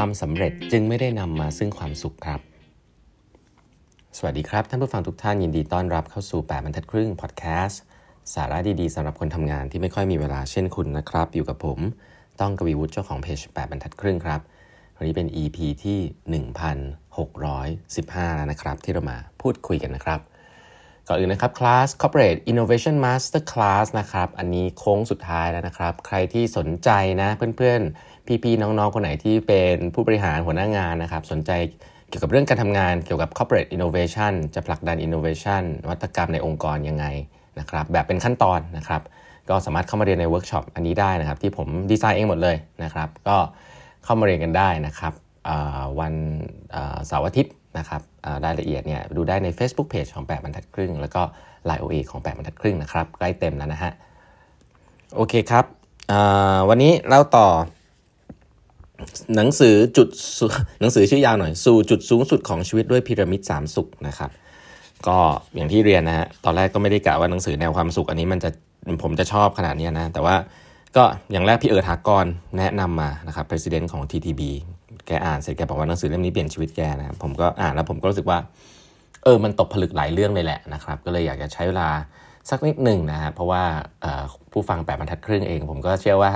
ความสำเร็จจึงไม่ได้นำมาซึ่งความสุขครับ สวัสดีครับ ท่านผู้ฟังทุกท่านยินดีต้อนรับเข้าสู่ 8บรรทัดครึ่งพอดแคสต์สาระดีๆสำหรับคนทำงานที่ไม่ค่อยมีเวลาเช่นคุณนะครับ อยู่กับผม ต้องกวีวุฒิเจ้าของเพจ8บรรทัดครึ่งครับวันนี้เป็น EP ที่ 1615 แล้วนะครับ ที่เรามาพูดคุยกันนะครับ ก่อนอื่นนะครับคลาส Corporate Innovation Master Class นะครับ อันนี้โค้งสุดท้ายแล้วนะครับ ใครที่สนใจนะเพื่อนๆ พี่ๆ น้องๆ คนไหนที่เป็นผู้บริหารหัวหน้างานนะครับ สนใจเกี่ยวกับเรื่องการทำงานเกี่ยวกับ Corporate Innovation จะผลักดัน Innovation นวัตกรรมในองค์กรยังไงนะครับ แบบเป็นขั้นตอนนะครับ ก็สามารถเข้ามาเรียนในเวิร์กช็อปอันนี้ได้นะครับ ที่ผมดีไซน์เองหมดเลยนะครับ ก็เข้ามาเรียนกันได้นะครับวันเสาร์อาทิตย์ นะครับรายละเอียดเนี่ยดูได้ใน Facebook Page ของ 8บรรทัดครึ่ง แล้วก็ Line OA ของ 8บรรทัดครึ่งนะครับใกล้เต็มแล้วนะฮะโอเคครับวันนี้เราต่อ หนังสือจุดหนังสือชื่อยาวหน่อย สู่จุดสูงสุดของชีวิตด้วยพีระมิดสามสุขนะครับก็อย่างที่เรียนนะฮะตอนแรกก็ไม่ได้กะว่าหนังสือแนวความสุขอันนี้มันจะผมจะชอบขนาดนี้นะแต่ว่าก็อย่างแรกพี่เอิร์ธากรแนะนำมานะครับ president ของ TTB แกอ่านเสร็จแกบอกว่าหนังสือเล่มนี้เปลี่ยนชีวิตแกนะครับผมก็อ่านแล้วผมก็รู้สึกว่า เออมันตกผลึกหลายเรื่องเลยแหละนะครับ ก็เลยอยากจะใช้เวลาสักนิดหนึ่งนะฮะเพราะว่าผู้ฟังแปดบรรทัดครึ่งเอง ผมก็เชื่อว่า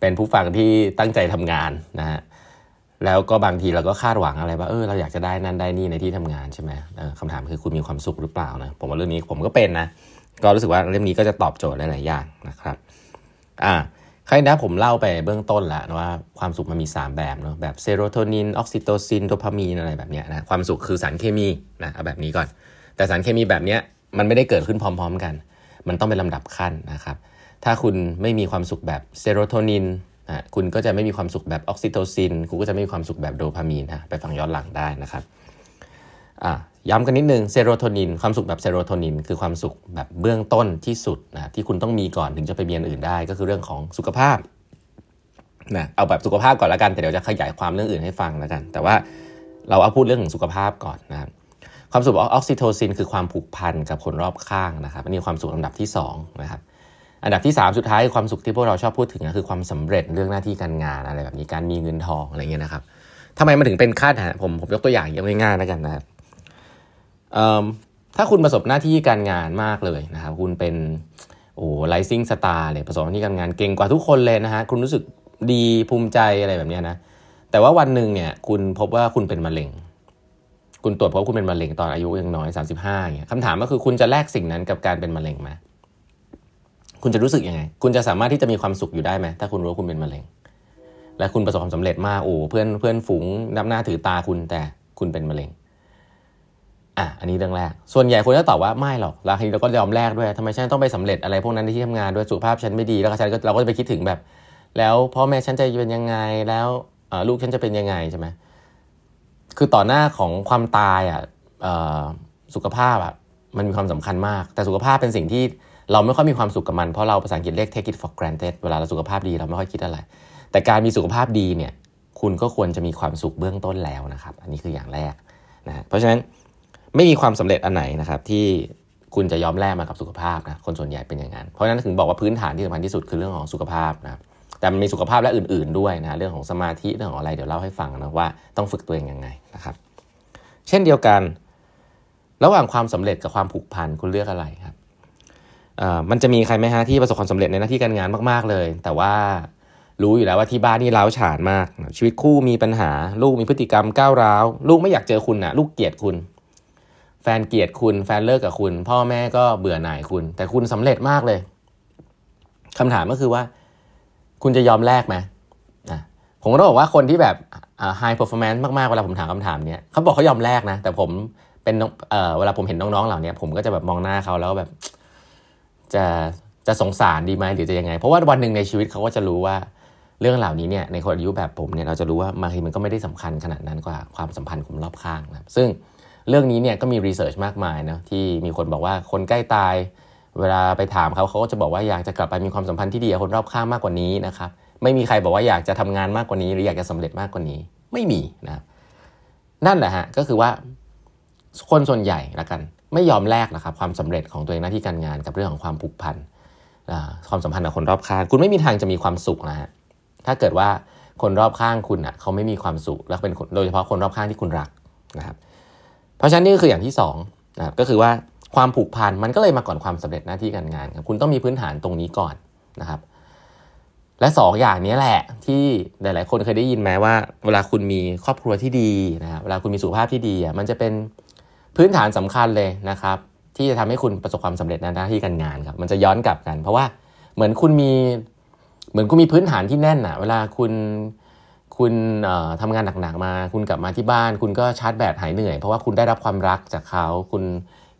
เป็นผู้ฟังที่ตั้งใจทำงานนะฮะแล้วก็บางทีเราก็คาดหวังอะไรว่าเออเราอยากจะได้นั่นได้นี่ในที่ทำงานใช่ไหมคำถามคือคุณมีความสุขหรือเปล่านะผมว่าเรื่องนี้ผมก็เป็นนะก็รู้สึกว่าเล่มนี้ก็จะตอบโจทย์หลายๆอย่างนะครับ อ่า ครั้งนี้ผมเล่าไปเบื้องต้นแล้วนะว่าความสุขมันมี 3 แบบเนาะแบบเซโรโทนินออกซิโตซินโดพามีนอะไรแบบเนี้ยนะความสุขคือสารเคมีนะเอาแบบนี้ก่อน แต่สารเคมีแบบเนี้ยมันไม่ได้เกิดขึ้นพร้อม ๆ กัน มันต้องเป็นลำดับขั้นนะครับ ถ้าคุณไม่มีความสุขแบบเซโรโทนินนะคุณก็จะไม่มีความสุขแบบออกซิโตซินคุณก็จะไม่มีความสุขแบบโดพามีนนะไปฟังย้อนหลังได้นะครับอ่า ย้ำกันนิดนึงเซโรโทนินความสุขแบบเซโรโทนินคือความสุขแบบเบื้องต้นที่สุดนะที่คุณต้องมีก่อนถึงจะไปมีอันอื่นได้ ก็คือเรื่องของสุขภาพนะเอาแบบสุขภาพก่อนแล้วกันแต่เดี๋ยวจะขยายความเรื่องอื่นให้ฟังแล้วกัน แต่ว่าเราเอาพูดเรื่องของสุขภาพก่อนนะครับความสุขออกซิโทซินคือความผูกพันกับคนรอบข้างนะครับนนี้ความสุขอันดับที่2นะครับอันดับที่ 3 สุดท้ายความสุขที่พวกเราชอบพูดถึงก็คือความสำเร็จเรื่องหน้าที่การงานอะไรแบบนี้การมีเงินทองอะไรเงี้ยนะครับทำไมมันถึงเป็นขั้นฮะผมผมยกตัวอย่างง่ายๆแล้วกันนะครับ ถ้าคุณประสบหน้าที่การงานมากเลยนะครับคุณเป็นโอ้ไลซิ่งสตาร์เลยประสบหน้าที่การงานเก่งกว่าทุกคนเลยนะฮะคุณรู้สึกดีภูมิใจอะไรแบบนี้นะแต่ว่าวันหนึ่งเนี่ยคุณพบว่าคุณเป็นมะเร็ง คุณตรวจพบคุณเป็นมะเร็งตอนอายุยังน้อย 35เนี่ยคำถามก็คือคุณจะแลกสิ่งนั้นกับการเป็นมะเร็งไหมคุณจะรู้สึกยังไง คุณจะสามารถที่จะมีความสุขอยู่ได้ไหมถ้าคุณรู้ว่าคุณเป็นมะเร็ง และคุณประสบความสำเร็จมากโอ้เพื่อนเพื่อนฝูงนับหน้าถือตาคุณแต่คุณเป็นมะเร็ง อะอันนี้เรื่องแรก ส่วนใหญ่คนจะตอบว่าไม่หรอกแล้วทีนี้เราก็ยอมแลกด้วยทำไมฉันต้องไปสำเร็จอะไรพวกนั้นที่ทำงานด้วยสุขภาพฉันไม่ดีแล้วฉันก็เราก็จะไปคิดถึงแบบ แล้วพ่อแม่ฉันจะเป็นยังไงแล้วลูกฉันจะเป็นยังไงใช่ไหมคือต่อหน้าของความตายอะสุขภาพอะมันมีความสำคัญมาก แต่สุขภาพเป็นสิ่งที่เราไม่ค่อยมีความสุขกับมัน เพราะเราภาษาอังกฤษเรียก take it for granted เวลาเราสุขภาพดีเราไม่ค่อยคิดอะไร แต่การมีสุขภาพดีเนี่ย คุณก็ควรจะมีความสุขเบื้องต้นแล้วนะครับ อันนี้คืออย่างแรกนะเพราะฉะนั้น ไม่มีความสำเร็จอันไหนนะครับที่คุณจะยอมแลกมากับสุขภาพนะคนส่วนใหญ่เป็นอย่างนั้น เพราะฉะนั้นถึงบอกว่าพื้นฐานที่สำคัญที่สุดคือเรื่องของสุขภาพนะแต่มันมีสุขภาพและอื่น ๆด้วยนะเรื่องของสมาธิเรื่องของอะไรเดี๋ยวเล่าให้ฟังนะว่าต้องฝึกตัวเองยังไงนะครับ เช่นเดียวกัน ระหว่างความสำเร็จกับความผูกพันคุณเลือกอะไรครับมันจะมีใครไหมฮะที่ประสบความสำเร็จในหน้าที่การงานมากๆเลย แต่ว่ารู้อยู่แล้วว่าที่บ้านนี่ร้าวฉานมาก ชีวิตคู่มีปัญหา ลูกมีพฤติกรรมก้าวร้าว ลูกไม่อยากเจอคุณนะลูกเกลียดคุณ แฟนเกลียดคุณแฟนเลิกกับคุณ พ่อแม่ก็เบื่อหน่ายคุณ แต่คุณสำเร็จมากเลยคำถามก็คือว่า คุณจะยอมแลกไหมผมก็ต้องบอกว่าคนที่แบบ high performance มาก ๆ เวลาผมถามคำถามเนี้ยเขาบอกเขายอมแลกนะ แต่ผมเป็นเเวลาผมเห็นน้อง ๆ เหล่านี้ผมก็จะแบบมองหน้าเขาแล้วแบบ จะจะสงสารดีไหมหรือจะยังไง เพราะว่าวันหนึ่งในชีวิตเขาก็จะรู้ว่าเรื่องเหล่านี้เนี่ยในคนอายุแบบผมเนี่ยเราจะรู้ว่าบางทีมันก็ไม่ได้สำคัญขนาดนั้นกว่าความสัมพันธ์คนรอบข้างนะซึ่ง เรื่องนี้เนี่ยก็มีรีเสิร์ชมากมายนะที่มีคนบอกว่าคนใกล้ตาย เวลาไปถามเขาเขาก็จะบอกว่าอยากจะกลับไปมีความสัมพันธ์ที่ดีกับคนรอบข้างมากกว่านี้นะครับไม่มีใครบอกว่าอยากจะทำงานมากกว่านี้ หรืออยากจะสำเร็จมากกว่านี้ ไม่มีนะนั่นแหละฮะก็คือว่าคนส่วนใหญ่ละกัน ไม่ยอมแลกนะครับความสำเร็จของตัวเองหน้าที่การงานกับเรื่องของความผูกพันความสัมพันธ์กับคนรอบข้างคุณไม่มีทางจะมีความสุขนะฮะถ้าเกิดว่าคนรอบข้างคุณอะเขาไม่มีความสุข แล้วเป็นโดยเฉพาะคนรอบข้างที่คุณรักนะครับ เพราะฉะนั้นนี่ก็คืออย่างที่2นะครับก็คือว่าความผูกพันมันก็เลยมาก่อนความสำเร็จหน้าที่การงานครับคุณต้องมีพื้นฐานตรงนี้ก่อนนะครับ และ2ออย่างนี้แหละที่หลาย ๆ คนเคยได้ยินไหมว่า เวลาคุณมีครอบครัวที่ดีนะครับเวลาคุณมีสุขภาพที่ดีอะมันจะเป็นพื้นฐานสำคัญเลยนะครับ ที่จะทำให้คุณประสบความสำเร็จในหน้าที่การงานครับมันจะย้อนกลับกัน เพราะว่าเหมือนคุณมีเหมือนคุณมีพื้นฐานที่แน่นอะ เวลาคุณ คุณทำงานหนักๆมา คุณกลับมาที่บ้าน คุณก็ชาร์จแบตหายเหนื่อย เพราะว่าคุณได้รับความรักจากเขา คุณ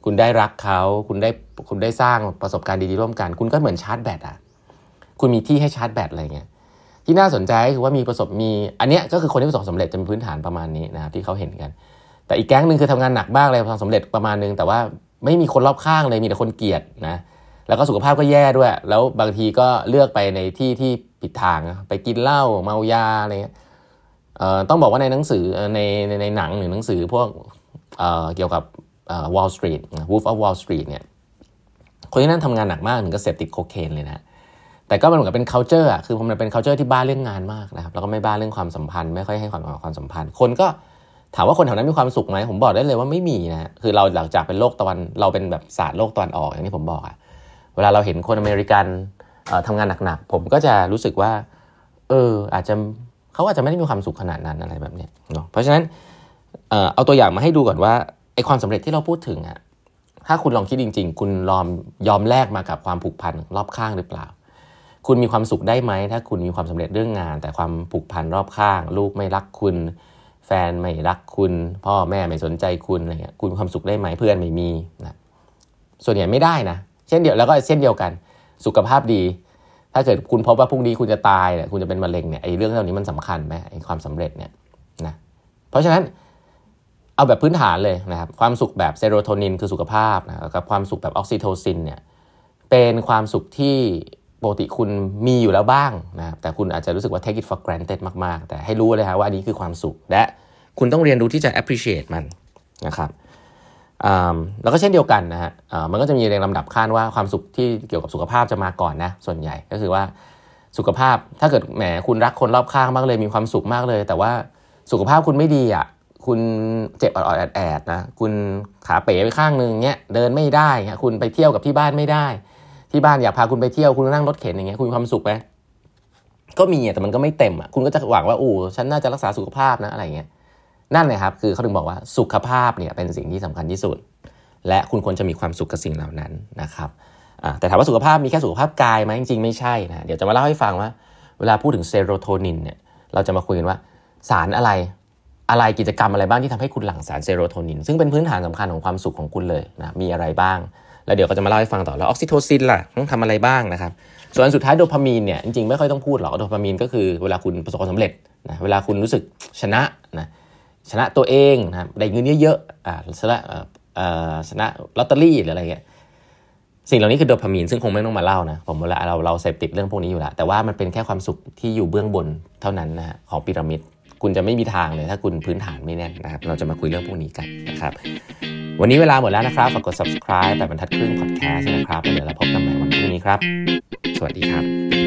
คุณได้รักเขา คุณได้คุณได้สร้างประสบการณ์ดีๆร่วมกัน คุณก็เหมือนชาร์จแบตอะ คุณมีที่ให้ชาร์จแบตอะไรเงี้ย ที่น่าสนใจคือว่ามีประสบมี อันเนี้ยก็คือคนที่ประสบสำเร็จจะมีพื้นฐานประมาณนี้นะครับที่เขาเห็นกัน แต่อีกแก๊งหนึ่งคือทำงานหนักมากเลยประสบสำเร็จประมาณนึง แต่ว่าไม่มีคนรอบข้างเลยมีแต่คนเกลียดนะ แล้วก็สุขภาพก็แย่ด้วย แล้วบางทีก็เลือกไปในที่ที่ผิดทางไปกินเหล้าเมายาอะไรเงี้ย ต้องบอกว่าในหนังสือในในในหนังหรือหนังสือพวกเเกี่ยวกับ Wall Street Wolf of Wall Street เนี่ยคนที่นั่นทำงานหนักมากถึงก็เสพติดโคเคนเลยนะแต่ก็มันเหมือนกับเป็น culture อะคือมันเป็น culture ที่บ้าเรื่องงานมากนะครับแล้วก็ไม่บ้าเรื่องความสัมพันธ์ไม่ค่อยให้ความความสัมพันธ์ คนก็ถามว่าคนแถวนั้นมีความสุขไหมผมบอกได้เลยว่าไม่มีนะคือเราหลังจากเป็นโลกตะวันเราเป็นแบบศาสตร์โลกตะวันออกอย่างที่ผมบอกอะเวลาเราเห็นคนอเมริกันทำงานหนักๆผมก็จะรู้สึกว่า เออ อาจจะ เขาอาจจะไม่ได้มีความสุขขนาดนั้นอะไรแบบนี้เนาะเพราะฉะนั้นเอาตัวอย่างมาให้ดูก่อนว่าไอ้ความสำเร็จที่เราพูดถึงอะถ้าคุณลองคิดจริง ๆ คุณยอมยอมแลกมากับความผูกพันรอบข้างหรือเปล่า คุณมีความสุขได้ไหมถ้าคุณมีความสำเร็จเรื่องงาน แต่ความผูกพันรอบข้าง ลูกไม่รักคุณ แฟนไม่รักคุณ พ่อแม่ไม่สนใจคุณอะไรเงี้ยคุณมีความสุขได้ไหมเพื่อนไม่มีนะส่วนใหญ่ไม่ได้นะ เช่นเดียวแล้วก็เช่นเดียวกัน สุขภาพดี ถ้าเกิดคุณพบว่าพรุ่งนี้คุณจะตายเนี่ยคุณจะเป็นมะเร็งเนี่ยไอ้เรื่องเหล่านี้มันสำคัญไหมไอ้ความสำเร็จเนี่ยนะเพราะฉะนั้นเอาแบบพื้นฐานเลยนะครับความสุขแบบเซโรโทนินคือสุขภาพนะกับความสุขแบบออกซิโทซินเนี่ยเป็นความสุขที่ปกติคุณมีอยู่แล้วบ้างนะครับแต่คุณอาจจะรู้สึกว่า take it for granted มาก ๆ แต่ให้รู้เลยครับว่าอันนี้คือความสุขและคุณต้องเรียนรู้ที่จะ appreciate มันนะครับ แล้วก็เช่นเดียวกันนะฮะมันก็จะมีเรียงลำดับขั้นว่าความสุขที่เกี่ยวกับสุขภาพจะมาก่อนนะส่วนใหญ่ก็คือว่าสุขภาพถ้าเกิดแหมคุณรักคนรอบข้างมากเลยมีความสุขมากเลย แต่ว่าสุขภาพคุณไม่ดีอะคุณเจ็บออดแอดนะคุณขาเป๋ไปข้างนึงเงี้ยเดินไม่ได้คุณไปเที่ยวกับที่บ้านไม่ได้ ที่บ้านอยากพาคุณไปเที่ยวคุณนั่งรถเข็นอย่างเงี้ยคุณมีความสุขไหมก็มีแต่มันก็ไม่เต็มอะคุณก็จะหวังว่าอู้ฉันน่าจะรักษาสุขภาพนะอะไรเงี้ย นั่นเลยครับคือเขาถึงบอกว่าสุขภาพเนี่ยเป็นสิ่งที่สำคัญที่สุด และคุณควรจะมีความสุขกับสิ่งเหล่านั้นนะครับแต่ถามว่าสุขภาพมีแค่สุขภาพกายไหมจริงๆ ไม่ใช่นะเดี๋ยวจะมาเล่าให้ฟังว่าเวลาพูดถึงเซโรโทนินเนี่ยเราจะมาคุยกันว่าสารอะไรอะไรกิจกรรมอะไรบ้างที่ทำให้คุณหลั่งสารเซโรโทนิน ซึ่งเป็นพื้นฐานสำคัญของความสุขของคุณเลยนะมีอะไรบ้าง แล้วเดี๋ยวก็จะมาเล่าให้ฟังต่อแล้วออกซิโทซินล่ะต้องทำอะไรบ้างนะครับส่วนสุดท้ายโดพามีนเนี่ยจริงๆไม่ค่อยต้องพูดหรอกโดพามีนก็คือเวลาคุณประสบความสำเร็จนะเวลาคุณรู้สึกชนะนะ ชนะตัวเองนะได้เงินเยอะๆอ่าชนะชนะลอตเตอรี่หรืออะไรเงี้ยสิ่งเหล่านี้คือโดพามีนซึ่งคงไม่ต้องมาเล่านะผมเวลาเราเราเสพติดเรื่องพวกนี้อยู่แล้วแต่ว่ามันเป็นแค่ความสุขที่อยู่เบื้องบนเท่านั้นนะฮะของพีระมิด คุณจะไม่มีทางเลยถ้าคุณพื้นฐานไม่แน่นนะครับเราจะมาคุยเรื่องพวกนี้กันนะครับวันนี้เวลาหมดแล้วนะครับฝากกด subscribe แบบบรรทัดครึ่ง podcast นะครับเดี๋ยวเราพบกันใหม่วันพรุ่งนี้ครับ สวัสดีครับ